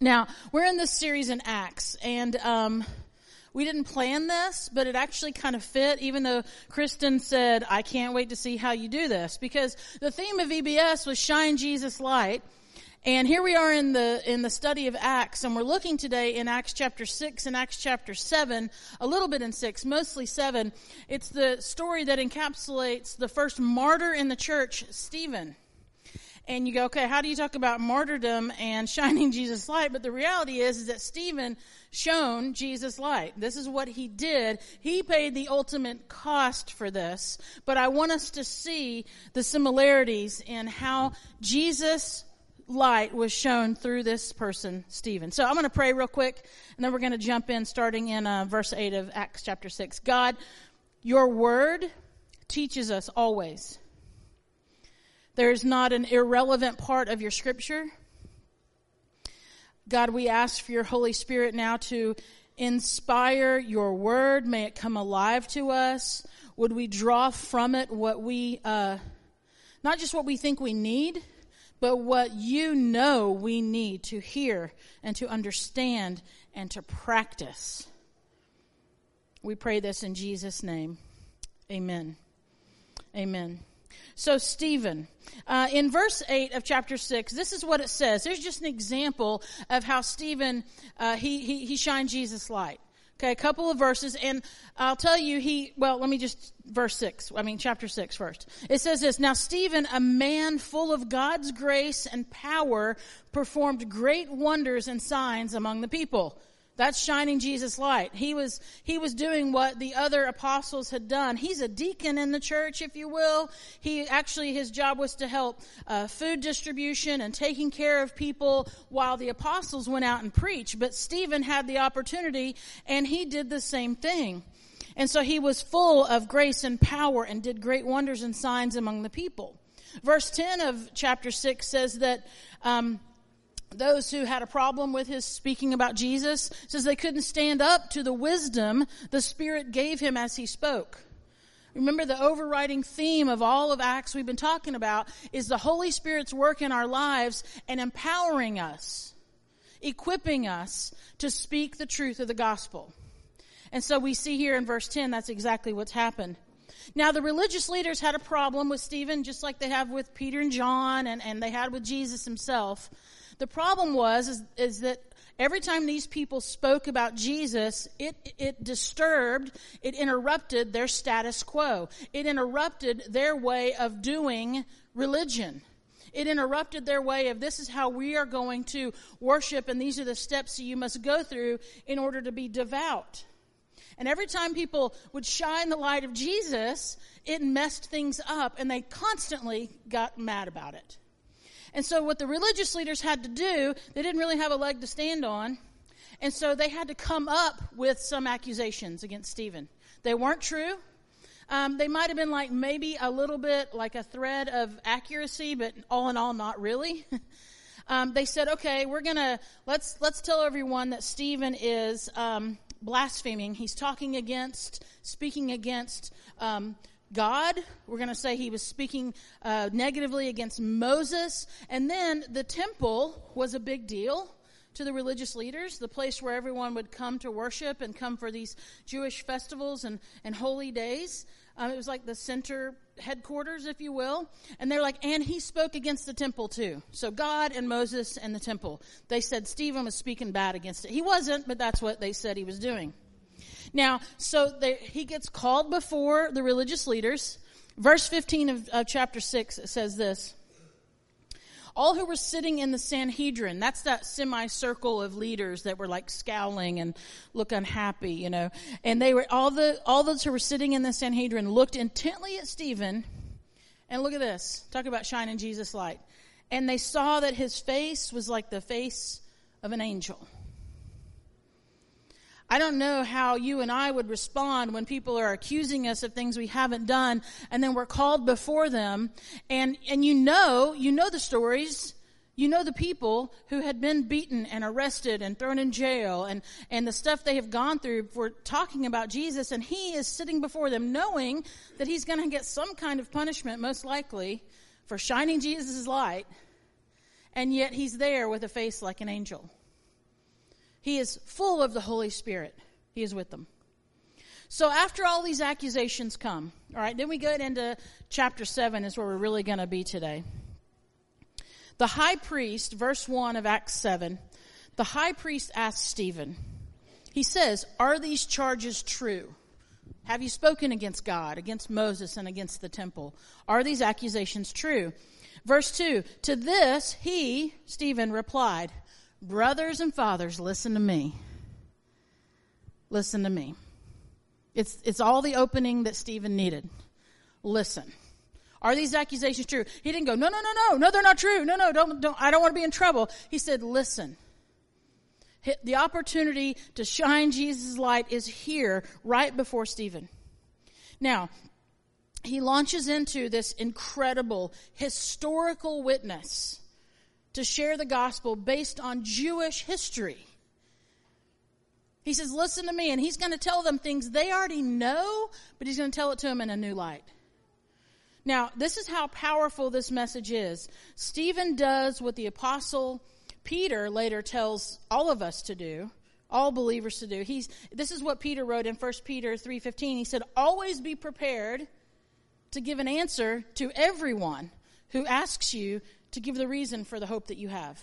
Now, we're in this series in Acts, and um, we didn't plan this, but it actually kind of fit, even though Kristen said, I can't wait to see how you do this, because the theme of VBS was Shine Jesus Light. And here we are in the, in the study of Acts, and we're looking today in Acts chapter 6 and Acts chapter 7, a little bit in 6, mostly 7. It's the story that encapsulates the first martyr in the church, Stephen and you go, okay, how do you talk about martyrdom and shining Jesus light? But the reality is, is that Stephen shone Jesus light. This is what he did. He paid the ultimate cost for this. But I want us to see the similarities in how Jesus light was shown through this person, Stephen. So I'm going to pray real quick, and then we're going to jump in starting in uh, verse 8 of Acts chapter 6. God, your word teaches us always there is not an irrelevant part of your scripture. God, we ask for your Holy Spirit now to inspire your word. May it come alive to us. Would we draw from it what we, uh, not just what we think we need, but what you know we need to hear and to understand and to practice. We pray this in Jesus' name. Amen. Amen. So, Stephen, uh, in verse 8 of chapter 6, this is what it says. There's just an example of how Stephen, uh, he, he, he shined Jesus' light. Okay, a couple of verses, and I'll tell you, he, well, let me just, verse 6, I mean, chapter 6 first. It says this, Now Stephen, a man full of God's grace and power, performed great wonders and signs among the people. That's shining Jesus light. He was, he was doing what the other apostles had done. He's a deacon in the church, if you will. He actually, his job was to help uh, food distribution and taking care of people while the apostles went out and preached. But Stephen had the opportunity and he did the same thing. And so he was full of grace and power and did great wonders and signs among the people. Verse 10 of chapter 6 says that, um, those who had a problem with his speaking about Jesus says they couldn't stand up to the wisdom the Spirit gave him as he spoke. Remember the overriding theme of all of Acts we've been talking about is the Holy Spirit's work in our lives and empowering us, equipping us to speak the truth of the gospel. And so we see here in verse 10 that's exactly what's happened. Now the religious leaders had a problem with Stephen just like they have with Peter and John and, and they had with Jesus himself. The problem was is, is that every time these people spoke about Jesus, it, it disturbed, it interrupted their status quo. It interrupted their way of doing religion. It interrupted their way of this is how we are going to worship and these are the steps that you must go through in order to be devout. And every time people would shine the light of Jesus, it messed things up and they constantly got mad about it. And so what the religious leaders had to do, they didn't really have a leg to stand on. And so they had to come up with some accusations against Stephen. They weren't true. Um, they might have been like maybe a little bit like a thread of accuracy, but all in all, not really. um, they said, okay, we're gonna let's let's tell everyone that Stephen is um, blaspheming. He's talking against, speaking against um, God. We're going to say he was speaking uh, negatively against Moses. And then the temple was a big deal to the religious leaders, the place where everyone would come to worship and come for these Jewish festivals and, and holy days. Um, it was like the center headquarters, if you will. And they're like, and he spoke against the temple too. So God and Moses and the temple. They said Stephen was speaking bad against it. He wasn't, but that's what they said he was doing. Now, so he gets called before the religious leaders. Verse 15 of, of chapter 6 says this. All who were sitting in the Sanhedrin, that's that semicircle of leaders that were like scowling and look unhappy, you know. And they were, all the, all those who were sitting in the Sanhedrin looked intently at Stephen. And look at this. Talk about shining Jesus light. And they saw that his face was like the face of an angel. I don't know how you and I would respond when people are accusing us of things we haven't done and then we're called before them and, and you know, you know the stories. You know the people who had been beaten and arrested and thrown in jail and, and the stuff they have gone through for talking about Jesus and he is sitting before them knowing that he's going to get some kind of punishment most likely for shining Jesus' light and yet he's there with a face like an angel. He is full of the Holy Spirit. He is with them. So after all these accusations come, all right, then we get into chapter 7 is where we're really going to be today. The high priest, verse 1 of Acts 7, the high priest asks Stephen, he says, Are these charges true? Have you spoken against God, against Moses, and against the temple? Are these accusations true? Verse 2 To this, he, Stephen, replied, Brothers and fathers, listen to me. Listen to me. It's, it's all the opening that Stephen needed. Listen. Are these accusations true? He didn't go, no, no, no, no, no, they're not true. No, no, don't, don't, I don't want to be in trouble. He said, listen. The opportunity to shine Jesus' light is here right before Stephen. Now, he launches into this incredible historical witness to share the gospel based on Jewish history. He says, Listen to me. And he's going to tell them things they already know, but he's going to tell it to them in a new light. Now, this is how powerful this message is. Stephen does what the apostle Peter later tells all of us to do, all believers to do. He's, this is what Peter wrote in 1 Peter 3.15. He said, always be prepared to give an answer to everyone who asks you to give the reason for the hope that you have.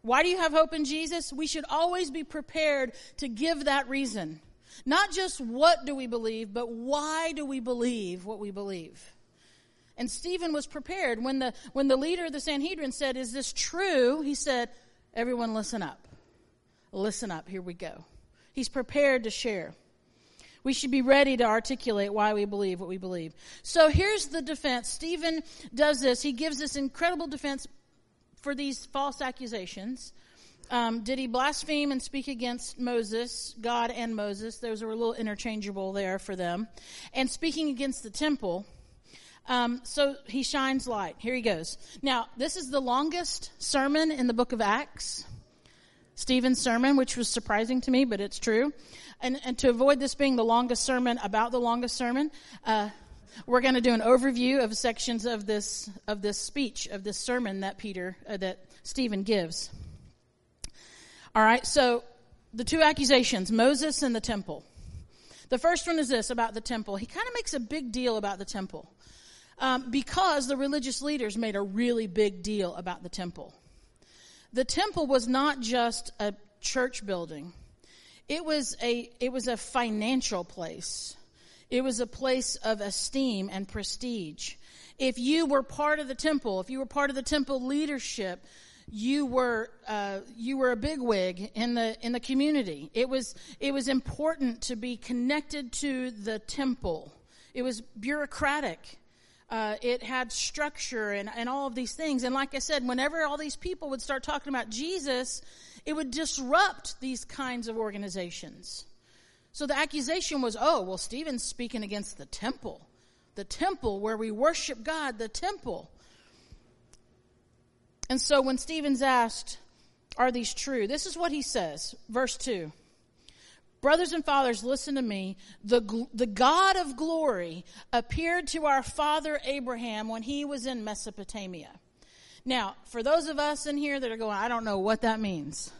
Why do you have hope in Jesus? We should always be prepared to give that reason. Not just what do we believe, but why do we believe what we believe? And Stephen was prepared. When the, when the leader of the Sanhedrin said, Is this true? He said, Everyone listen up. Listen up. Here we go. He's prepared to share. We should be ready to articulate why we believe what we believe. So here's the defense. Stephen does this. He gives this incredible defense for these false accusations. Um, did he blaspheme and speak against Moses, God and Moses? Those were a little interchangeable there for them. And speaking against the temple. Um, so he shines light. Here he goes. Now, this is the longest sermon in the book of Acts. Stephen's sermon, which was surprising to me, but it's true. And, and to avoid this being the longest sermon about the longest sermon, uh, we're going to do an overview of sections of this of this speech of this sermon that Peter uh, that Stephen gives. All right, so the two accusations, Moses and the temple. The first one is this about the temple. He kind of makes a big deal about the temple um, because the religious leaders made a really big deal about the temple. The temple was not just a church building; it was a it was a financial place. It was a place of esteem and prestige. If you were part of the temple, if you were part of the temple leadership, you were uh, you were a bigwig in the in the community. It was it was important to be connected to the temple. It was bureaucratic. Uh, it had structure and, and all of these things. And like I said, whenever all these people would start talking about Jesus, it would disrupt these kinds of organizations. So the accusation was, oh, well, Stephen's speaking against the temple. The temple where we worship God, the temple. And so when Stephen's asked, are these true? This is what he says, verse 2. Brothers and fathers, listen to me. The, the God of glory appeared to our father Abraham when he was in Mesopotamia. Now, for those of us in here that are going, I don't know what that means.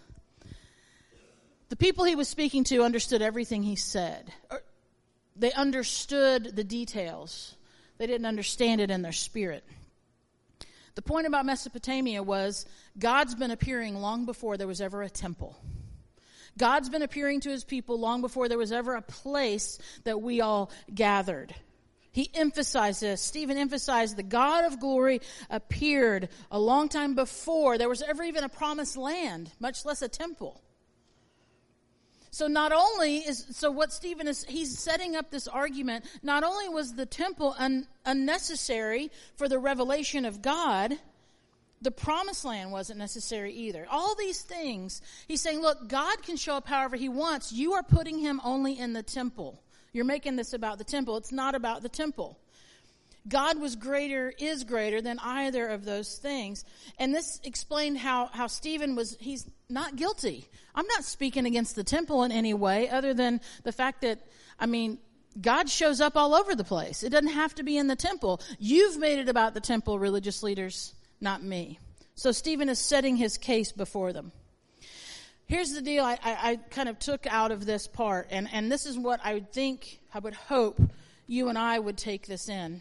The people he was speaking to understood everything he said. They understood the details. They didn't understand it in their spirit. The point about Mesopotamia was God's been appearing long before there was ever a temple. God's been appearing to his people long before there was ever a place that we all gathered. He emphasized this. Stephen emphasized the God of glory appeared a long time before there was ever even a promised land, much less a temple. So not only is so what Stephen is he's setting up this argument. Not only was the temple un, unnecessary for the revelation of God, the promised land wasn't necessary either. All these things, he's saying, look, God can show up however he wants. You are putting him only in the temple. You're making this about the temple. It's not about the temple. God was greater, is greater than either of those things. And this explained how, how Stephen was, he's not guilty. I'm not speaking against the temple in any way other than the fact that, I mean, God shows up all over the place. It doesn't have to be in the temple. You've made it about the temple, religious leaders not me. So Stephen is setting his case before them. here's the deal I, I, I, kind of took out of this part, and, and this is what I would think, I would hope you and I would take this in.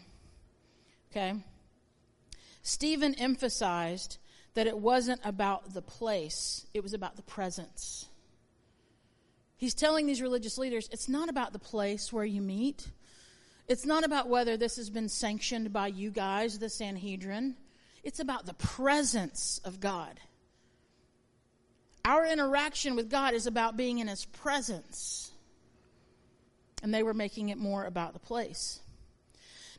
Okay? Stephen emphasized that it wasn't about the place, it was about the presence. He's telling these religious leaders it's not about the place where you meet. It's not about whether this has been sanctioned by you guys, the Sanhedrin. It's about the presence of God. Our interaction with God is about being in His presence. And they were making it more about the place.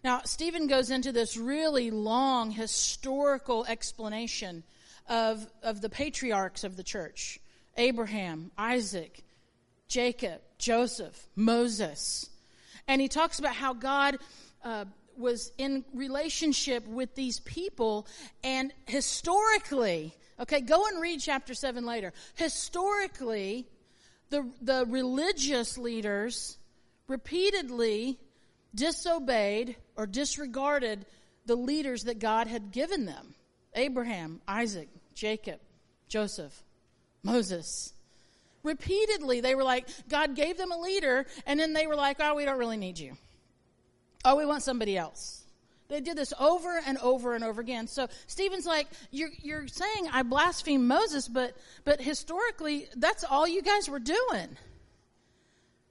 Now, Stephen goes into this really long historical explanation of, of the patriarchs of the church Abraham, Isaac, Jacob, Joseph, Moses. And he talks about how God uh, was in relationship with these people, and historically, okay, go and read chapter 7 later. Historically, the, the religious leaders repeatedly disobeyed or disregarded the leaders that God had given them Abraham, Isaac, Jacob, Joseph, Moses. Repeatedly, they were like, God gave them a leader, and then they were like, oh, we don't really need you. Oh, we want somebody else. They did this over and over and over again. So Stephen's like, you're, you're saying I blaspheme Moses, but, but historically, that's all you guys were doing.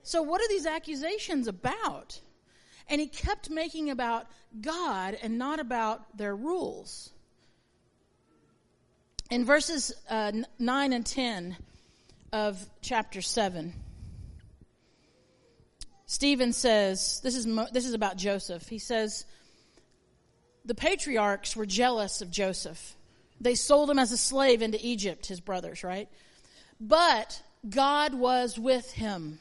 So what are these accusations about? And he kept making about God and not about their rules. In verses uh, 9 and 10 of chapter 7, Stephen says, this is, this is about Joseph. He says, the patriarchs were jealous of Joseph. They sold him as a slave into Egypt, his brothers, right? But God was with him.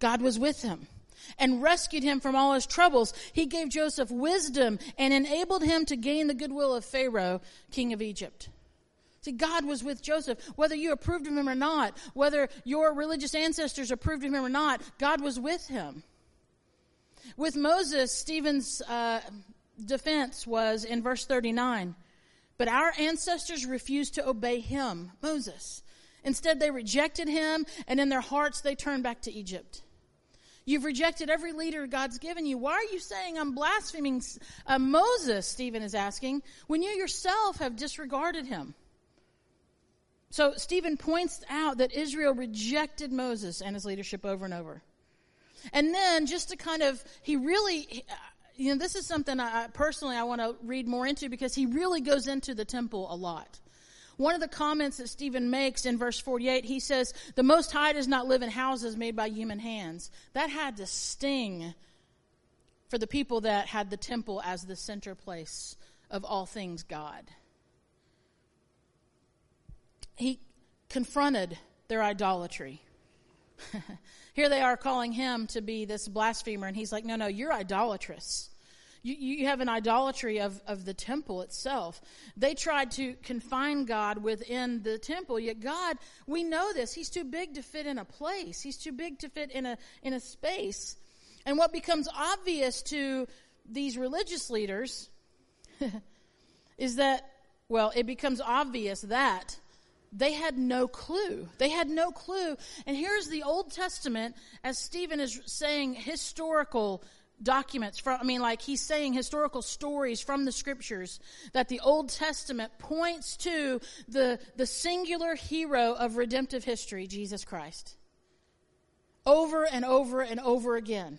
God was with him and rescued him from all his troubles. He gave Joseph wisdom and enabled him to gain the goodwill of Pharaoh, king of Egypt. See, God was with Joseph. Whether you approved of him or not, whether your religious ancestors approved of him or not, God was with him. With Moses, Stephen's uh, defense was in verse 39. But our ancestors refused to obey him, Moses. Instead, they rejected him, and in their hearts, they turned back to Egypt. You've rejected every leader God's given you. Why are you saying I'm blaspheming uh, Moses? Stephen is asking, when you yourself have disregarded him. So Stephen points out that Israel rejected Moses and his leadership over and over. And then just to kind of, he really, you know, this is something I personally I want to read more into because he really goes into the temple a lot. One of the comments that Stephen makes in verse 48, he says, The Most High does not live in houses made by human hands. That had to sting for the people that had the temple as the center place of all things God. He confronted their idolatry. Here they are calling him to be this blasphemer, and he's like, No, no, you're idolatrous. You, you have an idolatry of, of the temple itself. They tried to confine God within the temple, yet God, we know this. He's too big to fit in a place. He's too big to fit in a, in a space. And what becomes obvious to these religious leaders is that, well, it becomes obvious that they had no clue. They had no clue. And here's the Old Testament, as Stephen is saying, historical documents from, I mean, like he's saying historical stories from the scriptures that the Old Testament points to the, the singular hero of redemptive history, Jesus Christ. Over and over and over again.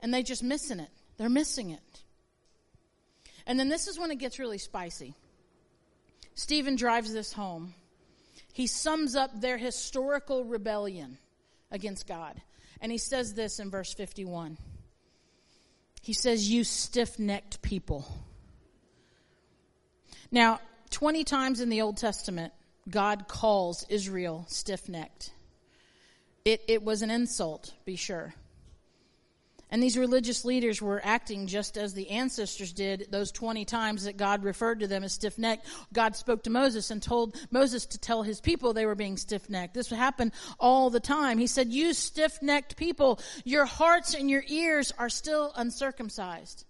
And they just missing it. They're missing it. And then this is when it gets really spicy. Stephen drives this home. He sums up their historical rebellion against God. And he says this in verse 51. He says, You stiff necked people. Now, 20 times in the Old Testament, God calls Israel stiff necked. It, it was an insult, be sure. And these religious leaders were acting just as the ancestors did those 20 times that God referred to them as stiff necked. God spoke to Moses and told Moses to tell his people they were being stiff necked. This would happen all the time. He said, You stiff necked people, your hearts and your ears are still uncircumcised.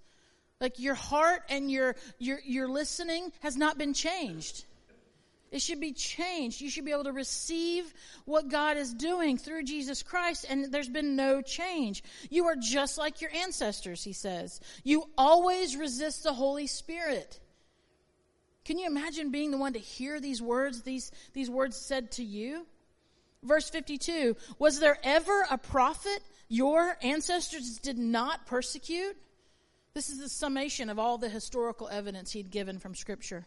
Like your heart and your, your, your listening has not been changed. It should be changed. You should be able to receive what God is doing through Jesus Christ, and there's been no change. You are just like your ancestors, he says. You always resist the Holy Spirit. Can you imagine being the one to hear these words, these, these words said to you? Verse 52 Was there ever a prophet your ancestors did not persecute? This is the summation of all the historical evidence he'd given from Scripture.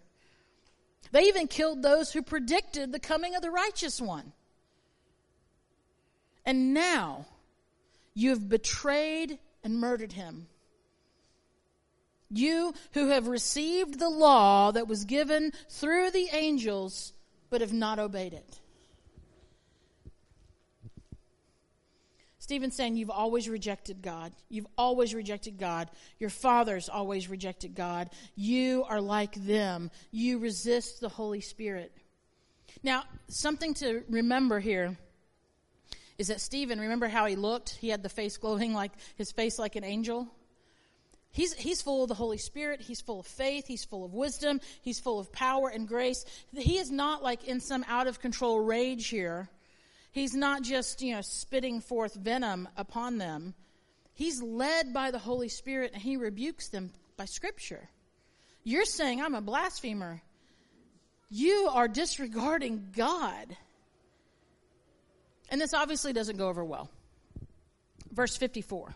They even killed those who predicted the coming of the righteous one. And now you have betrayed and murdered him. You who have received the law that was given through the angels, but have not obeyed it. Stephen's saying you've always rejected God. You've always rejected God. Your fathers always rejected God. You are like them. You resist the Holy Spirit. Now, something to remember here is that Stephen, remember how he looked? He had the face glowing like his face like an angel. He's, he's full of the Holy Spirit. He's full of faith. He's full of wisdom. He's full of power and grace. He is not like in some out of control rage here He's not just, you know, spitting forth venom upon them. He's led by the Holy Spirit and he rebukes them by Scripture. You're saying, I'm a blasphemer. You are disregarding God. And this obviously doesn't go over well. Verse 54.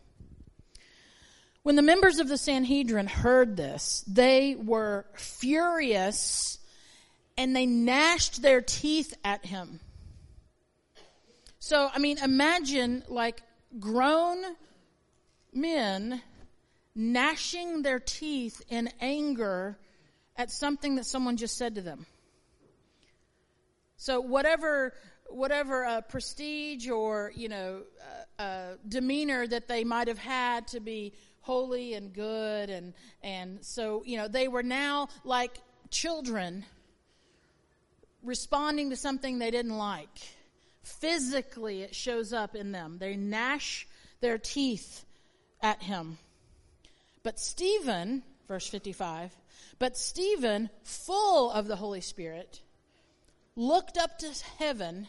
When the members of the Sanhedrin heard this, they were furious and they gnashed their teeth at him. So, I mean, imagine like grown men gnashing their teeth in anger at something that someone just said to them. So, whatever whatever uh, prestige or you know uh, uh, demeanor that they might have had to be holy and good and and so you know they were now like children responding to something they didn't like Physically, it shows up in them. They gnash their teeth at him. But Stephen, verse 55, but Stephen, full of the Holy Spirit, looked up to heaven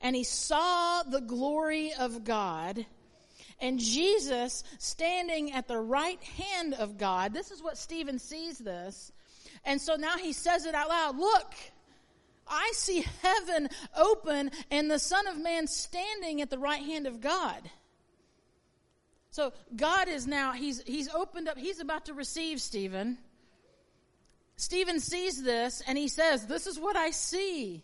and he saw the glory of God and Jesus standing at the right hand of God. This is what Stephen sees this. And so now he says it out loud. Look, I see heaven open and the Son of Man standing at the right hand of God. So God is now, he's, he's opened up, he's about to receive Stephen. Stephen sees this and he says, This is what I see.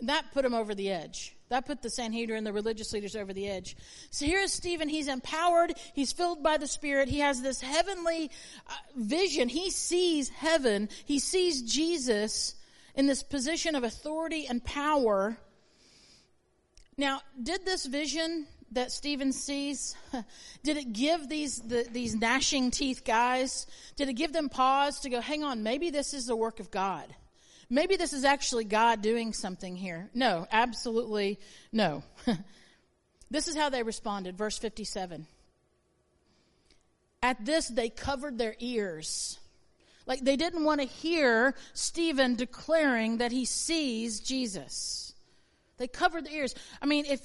And that put him over the edge. That put the Sanhedrin, the religious leaders over the edge. So here's Stephen. He's empowered. He's filled by the Spirit. He has this heavenly uh, vision. He sees heaven. He sees Jesus in this position of authority and power. Now, did this vision that Stephen sees, did it give these, the, these gnashing teeth guys, did it give them pause to go, hang on, maybe this is the work of God? Maybe this is actually God doing something here. No, absolutely no. this is how they responded. Verse 57. At this, they covered their ears like they didn't want to hear Stephen declaring that he sees Jesus. They covered their ears. I mean, if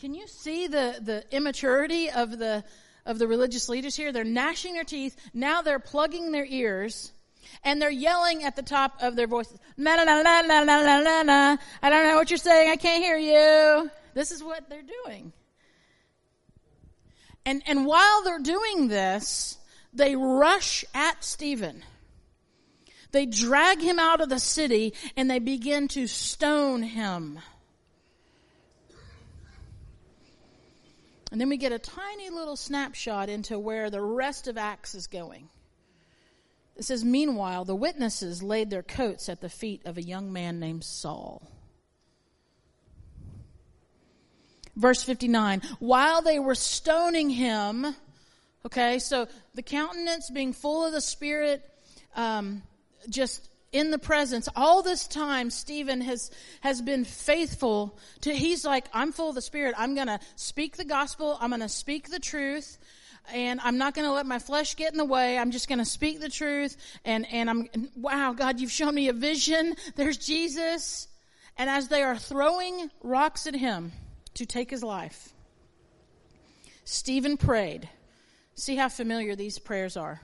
can you see the the immaturity of the of the religious leaders here? They're gnashing their teeth. Now they're plugging their ears. And they're yelling at the top of their voices. Na na na na na na na na. I don't know what you're saying. I can't hear you. This is what they're doing. And and while they're doing this, they rush at Stephen. They drag him out of the city and they begin to stone him. And then we get a tiny little snapshot into where the rest of Acts is going. It says, Meanwhile, the witnesses laid their coats at the feet of a young man named Saul. Verse 59 While they were stoning him, okay, so the countenance being full of the Spirit, um, just in the presence all this time stephen has has been faithful to he's like i'm full of the spirit i'm going to speak the gospel i'm going to speak the truth and I'm not going to let my flesh get in the way. I'm just going to speak the truth. And, and I'm, wow, God, you've shown me a vision. There's Jesus. And as they are throwing rocks at him to take his life, Stephen prayed. See how familiar these prayers are.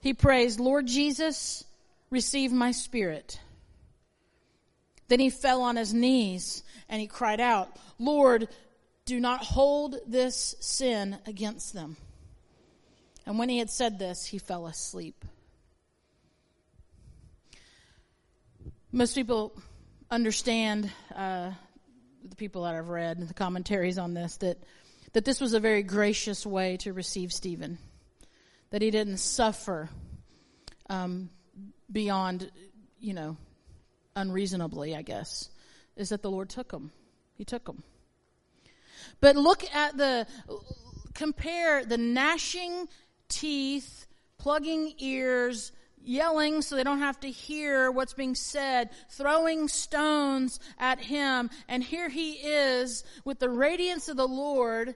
He prays, Lord Jesus, receive my spirit. Then he fell on his knees and he cried out, Lord, do not hold this sin against them. And when he had said this, he fell asleep. Most people understand, uh, the people that I've read, the commentaries on this, that, that this was a very gracious way to receive Stephen. That he didn't suffer um, beyond, you know, unreasonably, I guess, is that the Lord took him. He took him. But look at the, compare the gnashing teeth, plugging ears, yelling so they don't have to hear what's being said, throwing stones at him. And here he is with the radiance of the Lord.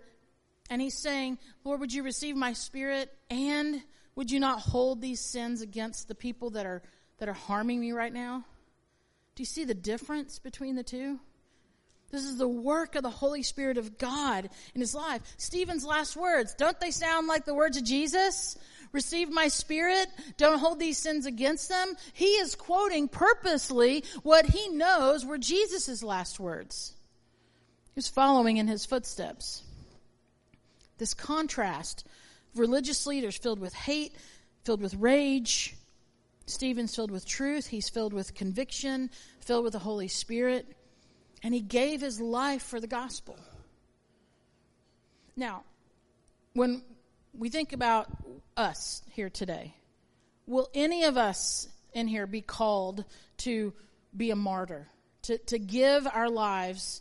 And he's saying, Lord, would you receive my spirit? And would you not hold these sins against the people that are, that are harming me right now? Do you see the difference between the two? This is the work of the Holy Spirit of God in his life. Stephen's last words, don't they sound like the words of Jesus? Receive my spirit. Don't hold these sins against them. He is quoting purposely what he knows were Jesus' last words. He's following in his footsteps. This contrast religious leaders filled with hate, filled with rage. Stephen's filled with truth. He's filled with conviction, filled with the Holy Spirit and he gave his life for the gospel. Now, when we think about us here today, will any of us in here be called to be a martyr, to, to give our lives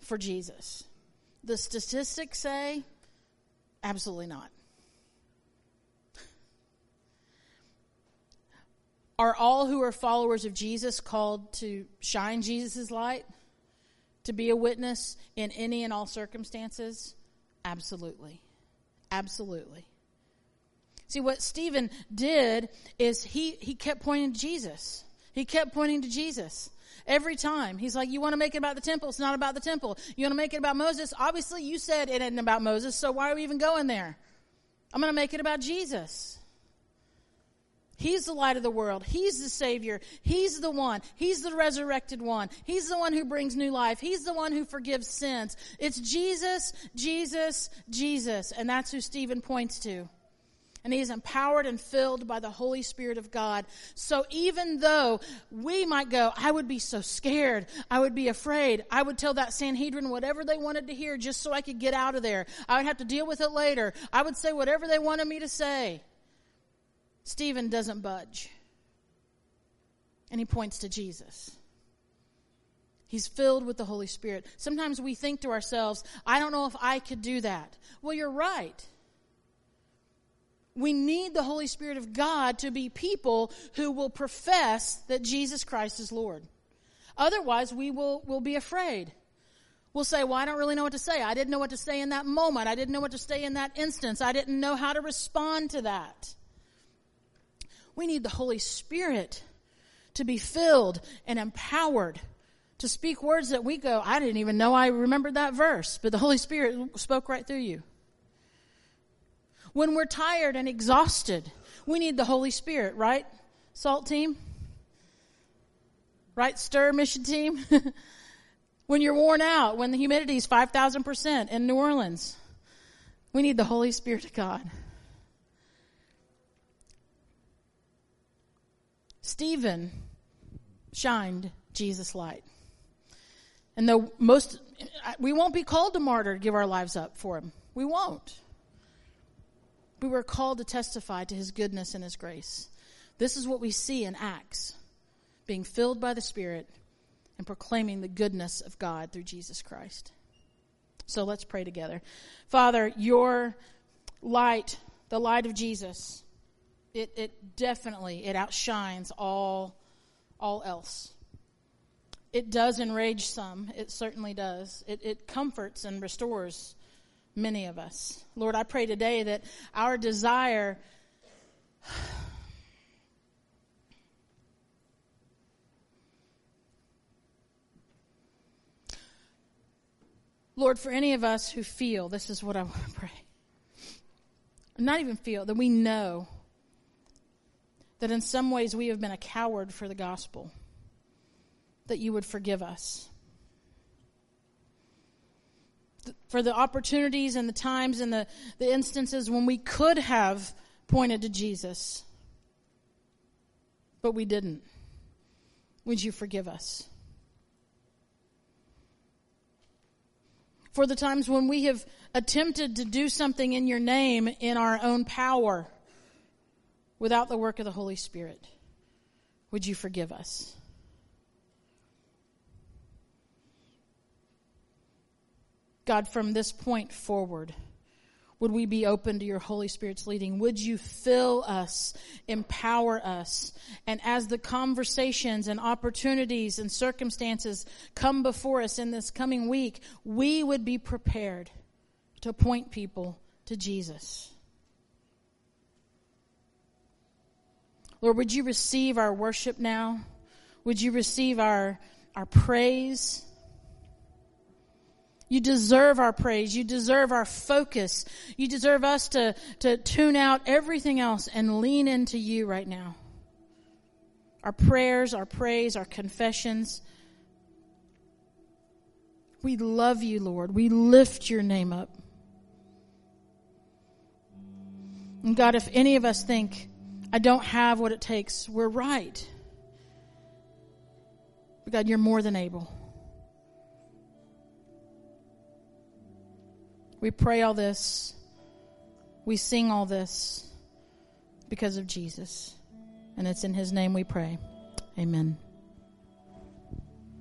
for Jesus? The statistics say absolutely not. Are all who are followers of Jesus called to shine Jesus' light? to be a witness in any and all circumstances? Absolutely. Absolutely. See, what Stephen did is he, he kept pointing to Jesus. He kept pointing to Jesus. Every time. He's like, you want to make it about the temple? It's not about the temple. You want to make it about Moses? Obviously, you said it isn't about Moses, so why are we even going there? I'm going to make it about Jesus. He's the light of the world. He's the Savior. He's the one. He's the resurrected one. He's the one who brings new life. He's the one who forgives sins. It's Jesus, Jesus, Jesus. And that's who Stephen points to. And he is empowered and filled by the Holy Spirit of God. So even though we might go, I would be so scared. I would be afraid. I would tell that Sanhedrin whatever they wanted to hear just so I could get out of there. I would have to deal with it later. I would say whatever they wanted me to say. Stephen doesn't budge. And he points to Jesus. He's filled with the Holy Spirit. Sometimes we think to ourselves, I don't know if I could do that. Well, you're right. We need the Holy Spirit of God to be people who will profess that Jesus Christ is Lord. Otherwise, we will, will be afraid. We'll say, Well, I don't really know what to say. I didn't know what to say in that moment. I didn't know what to say in that instance. I didn't know how to respond to that. We need the Holy Spirit to be filled and empowered to speak words that we go, I didn't even know I remembered that verse, but the Holy Spirit spoke right through you. When we're tired and exhausted, we need the Holy Spirit, right? Salt team? Right? Stir mission team? when you're worn out, when the humidity is 5,000% in New Orleans, we need the Holy Spirit of God. Stephen shined Jesus' light. And though most, we won't be called to martyr to give our lives up for him. We won't. We were called to testify to his goodness and his grace. This is what we see in Acts being filled by the Spirit and proclaiming the goodness of God through Jesus Christ. So let's pray together. Father, your light, the light of Jesus, it, it definitely it outshines all all else. It does enrage some. It certainly does. It, it comforts and restores many of us. Lord, I pray today that our desire Lord, for any of us who feel, this is what I want to pray. Not even feel, that we know that in some ways we have been a coward for the gospel, that you would forgive us. For the opportunities and the times and the, the instances when we could have pointed to Jesus, but we didn't. Would you forgive us? for the times when we have attempted to do something in your name in our own power without the work of the Holy Spirit. Would you forgive us? God, from this point forward, would we be open to your Holy Spirit's leading? Would you fill us, empower us? And as the conversations and opportunities and circumstances come before us in this coming week, we would be prepared to point people to Jesus. Lord, would you receive our worship now? Would you receive our, our praise? You deserve our praise. You deserve our focus. You deserve us to, to tune out everything else and lean into you right now. Our prayers, our praise, our confessions. We love you, Lord. We lift your name up. And God, if any of us think, I don't have what it takes, we're right. But God, you're more than able. We pray all this. We sing all this because of Jesus. And it's in his name we pray. Amen.